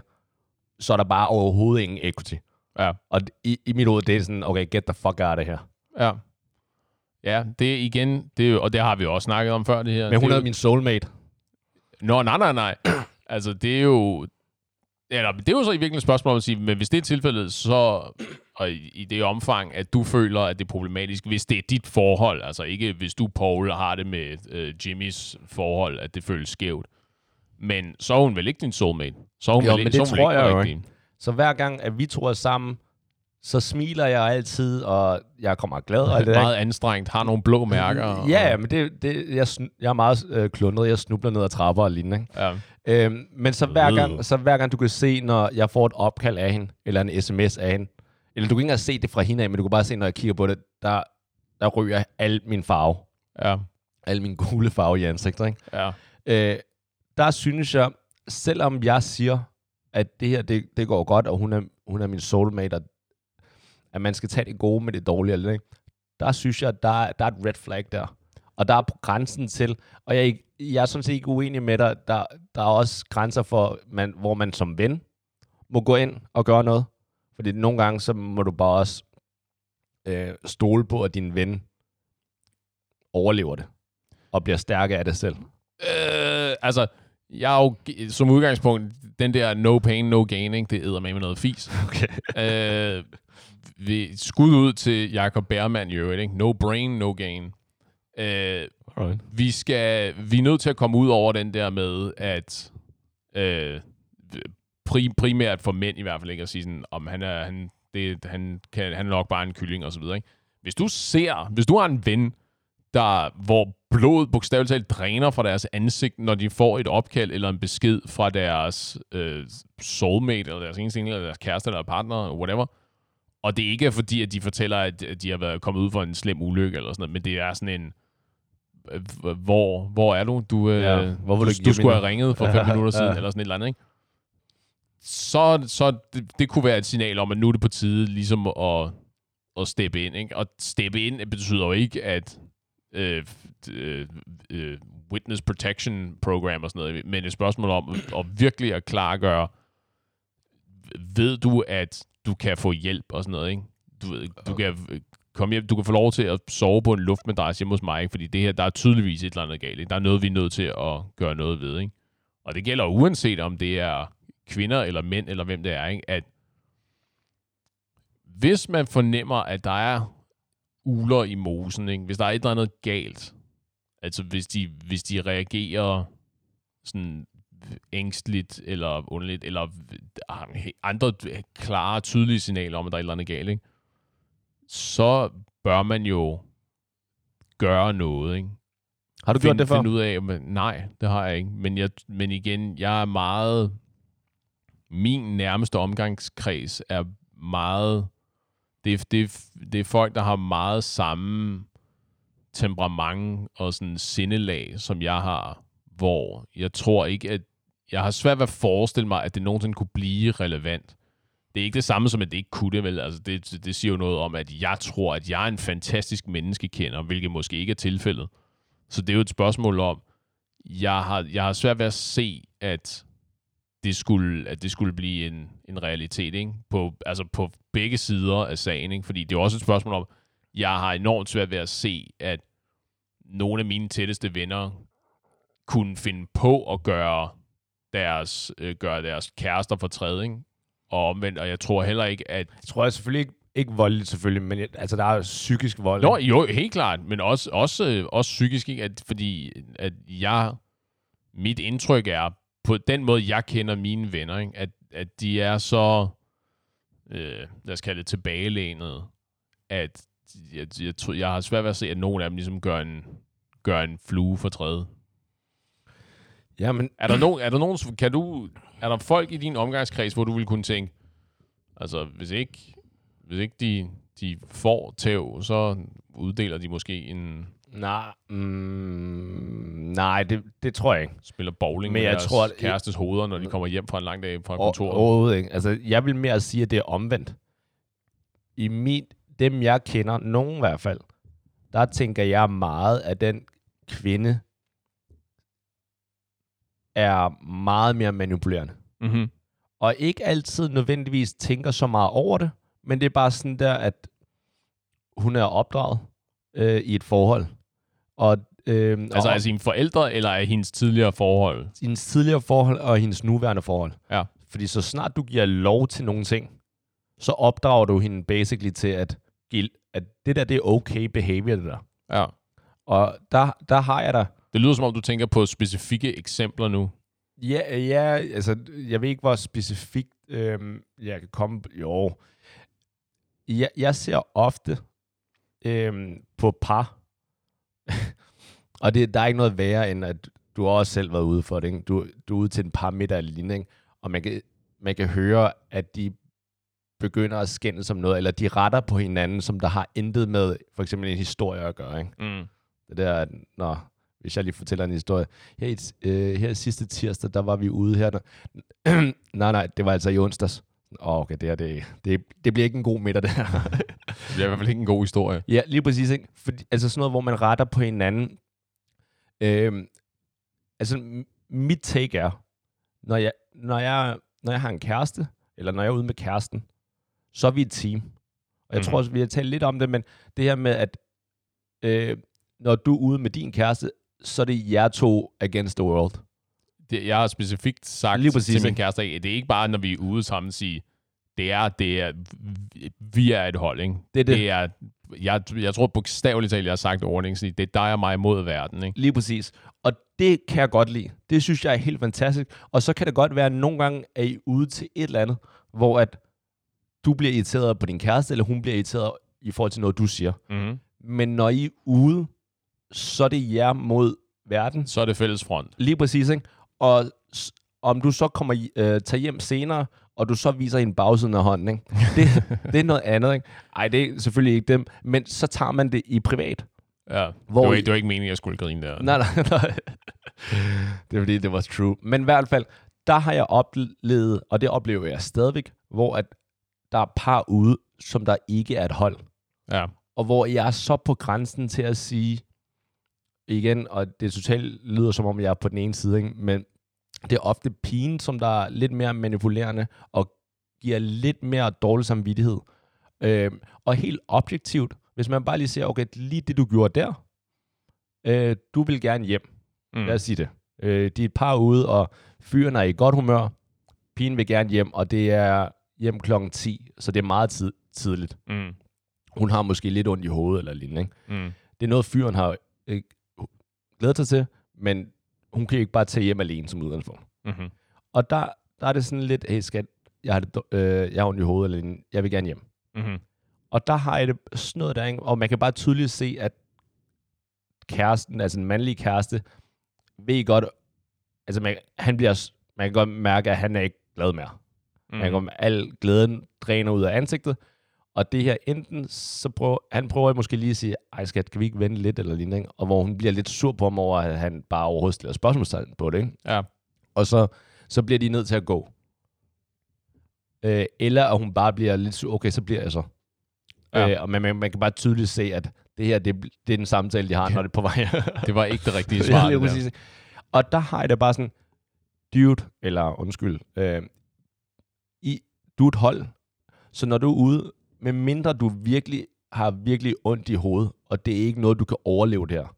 så er der bare overhovedet ingen equity. Ja. Og i, i mit hoved, det er sådan, okay, get the fuck out of here. Ja. Ja, det er igen, det er og det har vi også snakket om før, det her. Men hun det er jo, min soulmate. Nå, nej, nej, nej. altså, det er jo... Eller, det er jo så i virkeligheden et spørgsmål om at sige, men hvis det er tilfældet, så og i, i det omfang, at du føler, at det er problematisk, hvis det er dit forhold, altså ikke hvis du, Paul, har det med øh, Jimmys forhold, at det føles skævt. Men så er hun vel ikke din soulmate? Så er hun Jo, vel, men ikke- det så tror jeg jo rigtig. Så hver gang, at vi to er sammen, så smiler jeg altid, og jeg kommer glad og det der, Meget anstrengt, har nogle blå mærker. og- Ja, men det, det, jeg, jeg er meget øh, klundet. Jeg snubler ned ad trapper og lignende. Ikke? ja. Øhm, men så hver, gang, så hver gang du kan se, når jeg får et opkald af hende, eller en sms af hende, eller du kan ikke engang se det fra hende af, men du kan bare se, når jeg kigger på det, der, der ryger al min farve. Ja, Al min gule farve i ansigtet. Ikke? ja. Øh, der synes jeg, selvom jeg siger, at det her, det, det går godt, og hun er, hun er min soulmate, og at man skal tage det gode med det dårlige, eller ikke? der synes jeg, at der, er- der er et red flag der. Og der er på grænsen til, og jeg, er jeg er sådan set ikke uenig med dig, der, der er også grænser for, man, hvor man som ven må gå ind og gøre noget. Fordi nogle gange, så må du bare også øh, stole på, at din ven overlever det, og bliver stærkere af det selv. Øh, altså, jeg er jo som udgangspunkt, den der no pain, no gain, ikke? det æder med med noget fis. Okay. øh, vi, skud ud til Bermann i øvrigt, ikke? No brain, no gain. Øh, Alright. vi, skal, vi er nødt til at komme ud over den der med, at øh, pri, primært for mænd i hvert fald ikke, at sige sådan, om han er, han, det, han, kan, han er nok bare en kylling og så videre. Ikke? Hvis du ser, hvis du har en ven, der, hvor blodet bogstaveligt talt dræner fra deres ansigt, når de får et opkald eller en besked fra deres øh, soulmate, eller deres eneste eller deres kæreste, eller partner, whatever. Og det ikke er fordi, at de fortæller, at de har været kommet ud for en slem ulykke, eller sådan noget, men det er sådan en, øh, hvor, hvor er du? Du, øh, Ja, hvor vil du, du du, skulle have ringet for fem minutter siden, eller sådan et eller andet, ikke? Så, så det, det kunne være et signal om, at nu er det på tide ligesom at, at steppe ind. Ikke? Og steppe ind betyder jo ikke, at øh, øh, øh, witness protection program og sådan noget, men et spørgsmål om at virkelig at klargøre, ved du, at du kan få hjælp og sådan noget, ikke? Du, ved, du kan komme hjem, du kan få lov til at sove på en luftmadras hjemme hos mig, ikke? fordi det her, der er tydeligvis et eller andet galt. Ikke? Der er noget, vi er nødt til at gøre noget ved. Ikke? Og det gælder uanset om det er kvinder eller mænd, eller hvem det er, ikke? at hvis man fornemmer, at der er uler i mosen, ikke? hvis der er et eller andet galt, altså hvis de, hvis de reagerer sådan ængstligt eller underligt, eller andre klare, tydelige signaler om, at der er et eller andet galt, ikke? så bør man jo gøre noget. Ikke? Har du gjort Find, det før? Finde ud af, men nej, det har jeg ikke. Men, jeg, men igen, jeg er meget... Min nærmeste omgangskreds er meget... Det er, det, er, det er folk, der har meget samme temperament og sådan sindelag, som jeg har, hvor jeg tror ikke, at jeg har svært ved at forestille mig, at det nogensinde kunne blive relevant. Det er ikke det samme som, at det ikke kunne det, vel? Altså, det, det siger jo noget om, at jeg tror, at jeg er en fantastisk menneskekender, hvilket måske ikke er tilfældet. Så det er jo et spørgsmål om, jeg har, jeg har svært ved at se, at det skulle, at det skulle blive en, en realitet, ikke? På, altså på begge sider af sagen, ikke? Fordi det er jo også et spørgsmål om, jeg har enormt svært ved at se, at nogle af mine tætteste venner kunne finde på at gøre deres, øh, gøre deres kærester for træde, ikke? Og omvendt, og jeg tror heller ikke, at Jeg tror jeg selvfølgelig ikke, ikke voldeligt selvfølgelig, men jeg, altså der er jo psykisk vold. Nå, jo, helt klart, men også, også, øh, også psykisk, ikke? At, fordi at jeg, mit indtryk er, på den måde, jeg kender mine venner, ikke? At, at de er så, øh, lad os kalde det tilbagelænet, at jeg, jeg, tror, jeg har svært ved at se, at nogen af dem ligesom gør en, gør en flue for træde. Jamen, Er der nogen, er der nogen, kan du, er der folk i din omgangskreds, hvor du ville kunne tænke, altså hvis ikke, hvis ikke de, de får tæv, så uddeler de måske en nej, mm, nej det, det tror jeg ikke. spiller bowling Men med jeg deres tror, at- kærestes hoveder, når de kommer hjem fra en lang dag fra kontoret. Overhovedet ikke. Altså, jeg vil mere sige, at det er omvendt. I min, dem, jeg kender, nogen i hvert fald, der tænker jeg meget, at den kvinde er meget mere manipulerende. Mm-hmm. Og ikke altid nødvendigvis tænker så meget over det, men det er bare sådan der, at hun er opdraget øh, i et forhold. Og, øh, Altså og af sine forældre, eller af hendes tidligere forhold? hendes tidligere forhold og hendes nuværende forhold. Ja. Fordi så snart du giver lov til nogle ting, så opdrager du hende basically til, at, at det der, det er okay behavior, det der. Ja. Og der, der har jeg da, Det lyder som om, du tænker på specifikke eksempler nu. ja, ja, altså, jeg ved ikke, hvor specifikt øhm, jeg kan komme, jo. Jeg, jeg ser ofte øhm, på par, og det, der er ikke noget værre, end at du har også selv været ude for det, ikke? Du, du er ude til en par middag eller lignende, ikke? og man kan, man kan høre, at de begynder at skændes om noget, eller de retter på hinanden, som der har intet med for eksempel en historie at gøre. Ikke? Mm. Det der, at, nå, hvis jeg lige fortæller en historie. Her, i, øh, her sidste tirsdag, der var vi ude her. Der, nej, nej, det var altså i onsdags. Åh, okay, det, her, det, det, det bliver ikke en god middag, det her. Det er i hvert fald ikke en god historie. ja, lige præcis. Ikke? Fordi, altså sådan noget, hvor man retter på hinanden. Øhm, altså, mit take er, når jeg, når, jeg, når jeg har en kæreste, eller når jeg er ude med kæresten, så er vi et team. Og jeg Mhm. tror også, vi har talt lidt om det, men det her med, at øh, når du er ude med din kæreste, så er det jer to against the world. Det, jeg har specifikt sagt Lige præcis, til min kæreste, det er ikke bare, når vi er ude sammen sige, det er, det er, vi er et hold, ikke? Det er det. det er, jeg, jeg tror bogstaveligt talt, jeg har sagt ordning, det er dig og mig mod verden, ikke? Lige præcis. Og det kan jeg godt lide. Det synes jeg er helt fantastisk. Og så kan det godt være, at nogle gange er I ude til et eller andet, hvor at du bliver irriteret på din kæreste, eller hun bliver irriteret i forhold til noget, du siger. Mm-hmm. Men når I er ude, så er det jer mod verden. Så er det fælles front. Lige præcis, ikke? Og om du så kommer øh, tager hjem senere, og du så viser en bagsiden af hånden, ikke? Det, det er noget andet, ikke? Ej, det er selvfølgelig ikke dem, men så tager man det i privat. Ja. Hvor det, var, I- ikke- det var ikke meningen, at jeg skulle grine der. Nej, nej, nej. det er fordi, det var true. Men i hvert fald, der har jeg oplevet, og det oplever jeg stadigvæk, hvor at der er par ude, som der ikke er et hold. Ja. Og hvor jeg er så på grænsen til at sige, igen, og det totalt lyder som om, jeg er på den ene side, ikke? men det er ofte pigen, som der er lidt mere manipulerende, og giver lidt mere dårlig samvittighed. Øh, og helt objektivt, hvis man bare lige ser, okay, lige det du gjorde der, øh, du vil gerne hjem. Mm. Lad os sige det. Øh, de er et par ude, og fyren er i godt humør. Pigen vil gerne hjem, og det er hjem klokken 10, så det er meget tid, tidligt. Mm. Hun har måske lidt ondt i hovedet eller lignende. Ikke? Mm. Det er noget, fyren har øh, glædet sig til, men hun kan ikke bare tage hjem alene som udgangspunkt. Mm-hmm. Og der, der er det sådan lidt, hey skat, jeg har, det, øh, jeg har ondt i hovedet, lignende. jeg vil gerne hjem. Mm-hmm. Og der har jeg det sådan noget der, ikke? og man kan bare tydeligt se, at kæresten, altså en mandlig kæreste, ved godt, altså man, han bliver, man kan godt mærke, at han er ikke glad mere. Mm. Man kan godt, al glæden dræner ud af ansigtet, og det her enten, så prøver, han prøver måske lige at sige, ej skat, kan vi ikke vente lidt eller lignende, og hvor hun bliver lidt sur på ham over, at han bare overhovedet stiller spørgsmålstegn på det, ikke? Ja. og så, så bliver de nødt til at gå. Øh, eller at hun bare bliver lidt sur, okay, så bliver jeg så. Ja. Ja. Øh, og man, man, man kan bare tydeligt se, at det her, det, det er den samtale, de har, når det er på vej. Det var ikke det rigtige Ja, svar. det præcis. Og der har jeg det bare sådan, dude, eller undskyld, øh, i, du er et hold, så når du er ude, med mindre du virkelig har virkelig ondt i hovedet, og det er ikke noget, du kan overleve der,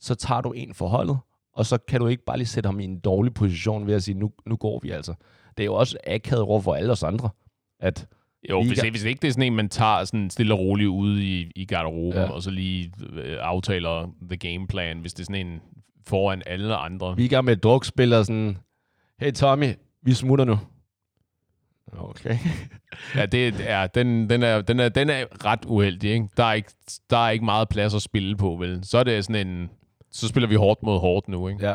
så tager du en for holdet, og så kan du ikke bare lige sætte ham i en dårlig position ved at sige, nu, nu går vi altså. Det er jo også akavet over for alle os andre, at Jo, Vi hvis, hvis ikke det er sådan en, man tager sådan stille og roligt ude i, i garderoben, ja. og så lige øh, aftaler the game plan, hvis det er sådan en foran alle andre. vi er i gang med et drukspil, og sådan, hey Tommy, vi smutter nu. Okay. Ja, det er, den, den, er, den, er, den er ret uheldig, ikke? Der er ikke, der er ikke meget plads at spille på, vel? Så er det sådan en... Så spiller vi hårdt mod hårdt nu, ikke? Ja,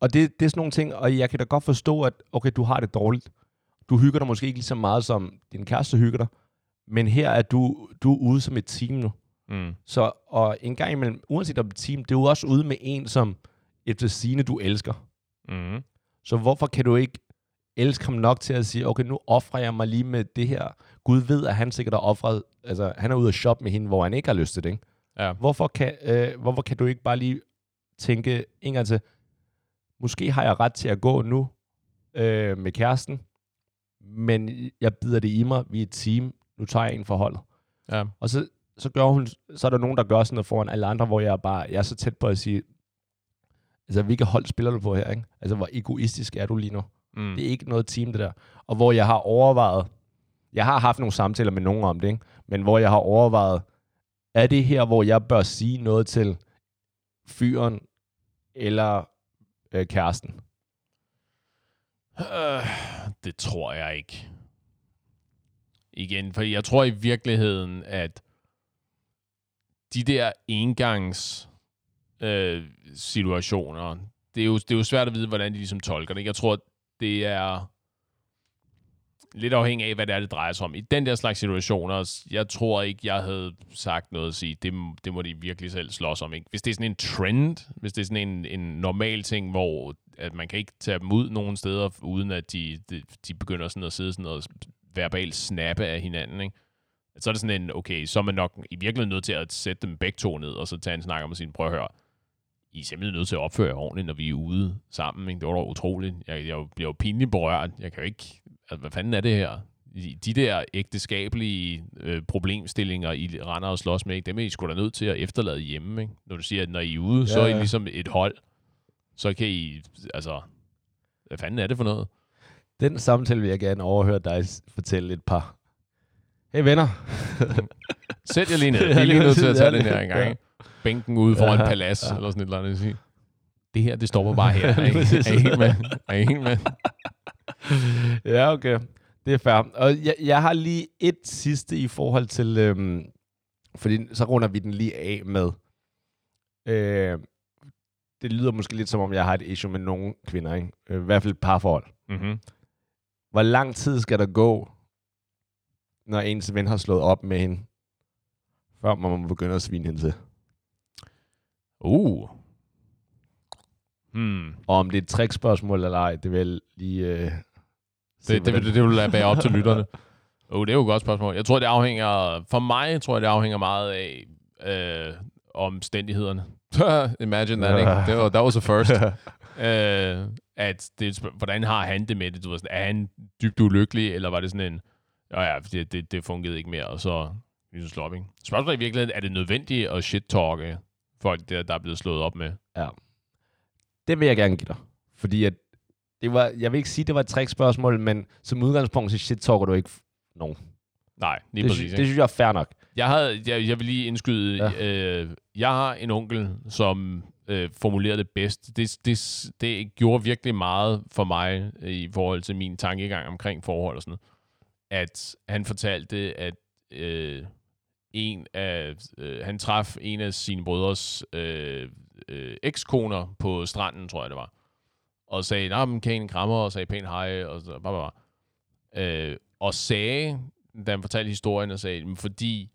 og det, det er sådan nogle ting, og jeg kan da godt forstå, at okay, du har det dårligt. Du hygger dig måske ikke lige så meget, som din kæreste hygger dig. Men her er du, du er ude som et team nu. Mm. Så, og en gang imellem, uanset om et team, det er jo også ude med en, som efter sine du elsker. Mm. Så hvorfor kan du ikke elske ham nok til at sige, okay, nu offrer jeg mig lige med det her. Gud ved, at han sikkert har offret, altså han er ude at shoppe med hende, hvor han ikke har lyst til det, ikke? Ja. Hvorfor kan, øh, hvorfor kan du ikke bare lige tænke en gang til, måske har jeg ret til at gå nu øh, med kæresten, men jeg bider det i mig, vi er et team, nu tager jeg en for holdet. Ja. Og så, så, gør hun, så er der nogen, der gør sådan noget foran alle andre, hvor jeg bare, jeg er så tæt på at sige, altså hvilket hold spiller du på her, ikke? Altså hvor egoistisk er du lige nu? Mm. Det er ikke noget team, det der. Og hvor jeg har overvejet, jeg har haft nogle samtaler med nogen om det, ikke? men hvor jeg har overvejet, er det her, hvor jeg bør sige noget til fyren eller øh, kæresten? Øh, det tror jeg ikke. Igen, for jeg tror i virkeligheden, at de der engangs øh, situationer, det er, jo, det er jo svært at vide, hvordan de ligesom tolker det. ikke? Jeg tror, det er lidt afhængig af, hvad det er, det drejer sig om. I den der slags situationer, jeg tror ikke, jeg havde sagt noget at sige, det, det må de virkelig selv slås om. Ikke? Hvis det er sådan en trend, hvis det er sådan en, en normal ting, hvor at man kan ikke tage dem ud nogen steder, uden at de, de, de begynder sådan at sidde sådan og verbalt snappe af hinanden, ikke? så er det sådan en, okay, så er man nok i virkeligheden nødt til at sætte dem begge to ned, og så tage en snak om at sige, prøv at høre, i er simpelthen nødt til at opføre jer ordentligt, når vi er ude sammen. Ikke? Det var da utroligt. Jeg, jeg bliver jo pinligt berørt. Jeg kan jo ikke... Altså, hvad fanden er det her? De der ægteskabelige øh, problemstillinger, I render og slås med, ikke? dem er I sgu da nødt til at efterlade hjemme. Ikke? Når du siger, at når I er ude, ja, så er I ligesom et hold. Så kan I... Altså, hvad fanden er det for noget? Den samtale vil jeg gerne overhøre dig fortælle et par. Hey venner. Sæt jer lige ned. Vi er lige nødt til at tage den her en gang. Ja. Bænken ude foran Ja, palads, ja. eller sådan et eller andet. Sige. Det her, det stopper bare her. Er I, er I helt med? Er I helt med? ja, okay. Det er fair. Og jeg, jeg har lige et sidste i forhold til, øhm, fordi så runder vi den lige af med, øh, det lyder måske lidt som om, jeg har et issue med nogle kvinder, ikke? Øh, I hvert fald et parforhold. Mm-hmm. Hvor lang tid skal der gå, når ens ven har slået op med hende, før man må begynde at svine hende til? Uh. Hmm. Og om det er et trickspørgsmål eller ej, det vil lige... Øh, Det, det, hvordan- det, det vil lade være op til lytterne. Oh, det er jo et godt spørgsmål. Jeg tror, det afhænger... For mig tror jeg, det afhænger meget af øh, omstændighederne. Imagine that, ikke? Det var, that was a first. øh, at det, hvordan har han det med det? Du ved, sådan, er han dybt ulykkelig, eller var det sådan en... Ja, ja, det, det, det fungerede ikke mere, og så ligesom slå op, ikke? Spørgsmålet er i virkeligheden, er det nødvendigt at shit-talke folk, der, der er blevet slået op med? Det vil jeg gerne give dig. Fordi at det var, jeg vil ikke sige, det var et trickspørgsmål, men som udgangspunkt, så shit talker du ikke nogen. Nej, lige Det, præcis. sy- ikke? det synes jeg er fair nok. Jeg, havde, jeg, jeg vil lige indskyde, Ja. ja. øh, jeg har en onkel, som øh, formulerede det bedst. Det, det, det gjorde virkelig meget for mig øh, i forhold til min tankegang omkring forhold og sådan noget. At han fortalte, at øh, en af, øh, han traf en af sine brødres øh, øh, ekskoner på stranden, tror jeg det var. Og sagde, nej, men kan en krammer, og sagde pænt hej, og så, bare, bare. Øh, og sagde, da han fortalte historien, og sagde, "Men fordi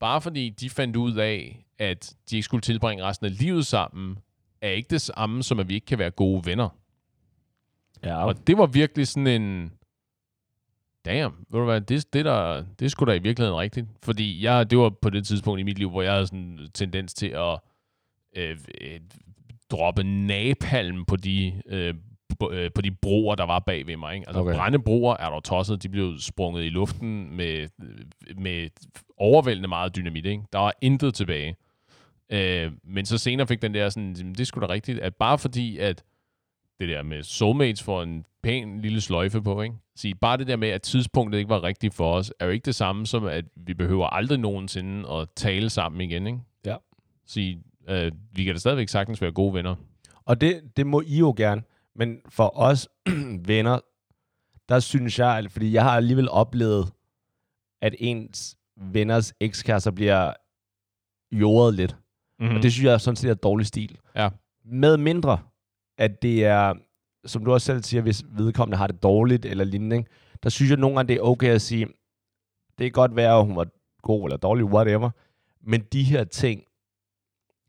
bare fordi de fandt ud af, at de ikke skulle tilbringe resten af livet sammen, er ikke det samme, som at vi ikke kan være gode venner. Ja. Og det var virkelig sådan en... Damn, ved du hvad, det, det, der, det er sgu da i virkeligheden rigtigt. Fordi jeg, det var på det tidspunkt i mit liv, hvor jeg havde sådan en tendens til at øh, øh, droppe napalm på de, øh, b- øh, på de broer, der var bag ved mig. Ikke? Altså Okay. okay. brændende broer er der tosset, de blev sprunget i luften med, med overvældende meget dynamit. Ikke? Der var intet tilbage. Øh, men så senere fik den der sådan, "Jamen, det sgu da rigtigt, at bare fordi, at det der med soulmates får en pæn lille sløjfe på, ikke? Sige, bare det der med, at tidspunktet ikke var rigtigt for os, er jo ikke det samme som, at vi behøver aldrig nogensinde at tale sammen igen, ikke? Ja. Sige, øh, vi kan da stadigvæk sagtens være gode venner. Og det, det må I jo gerne. Men for os venner, der synes jeg, at- fordi jeg har alligevel oplevet, at ens venners ekskærester bliver jordet lidt. Mm. Og det synes jeg sådan set er dårlig stil. Ja. Med mindre, at det er, som du også selv siger, hvis vedkommende har det dårligt eller lignende, ikke? der synes jeg nogle gange, det er okay at sige, det kan godt være, at hun var god eller dårlig, whatever, men de her ting,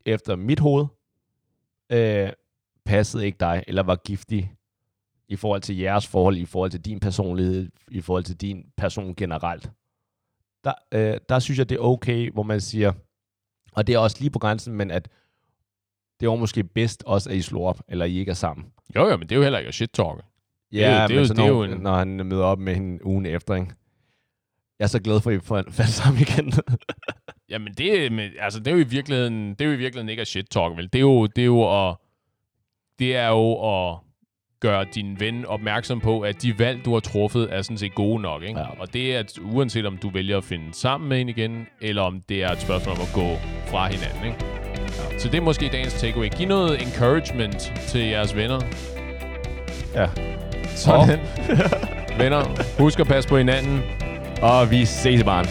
efter mit hoved, øh, passede ikke dig, eller var giftig i forhold til jeres forhold, i forhold til din personlighed, i forhold til din person generelt. Der, øh, der synes jeg, det er okay, hvor man siger, og det er også lige på grænsen, men at det var måske bedst også, at I slår op, eller I ikke er sammen. Jo, jo, men det er jo heller ikke at shit-talke. Ja, Det er jo- det er jo- så det er når, jo en- når han møder op med hende ugen efter, ikke? Jeg er så glad for, at I får faldt sammen igen. Jamen, det, men, altså, det er jo i virkeligheden, det er jo i virkeligheden ikke at shit-talk, vel? Det er jo, det er jo at, det er jo at gøre din ven opmærksom på, at de valg, du har truffet, er sådan set gode nok, ikke? Ja. Og det er, at uanset om du vælger at finde sammen med hende igen, eller om det er et spørgsmål om at gå fra hinanden, ikke? Så det er måske dagens takeaway. Giv noget encouragement til jeres venner. ja. Sådan. venner, husk at passe på hinanden. Og vi ses i barn.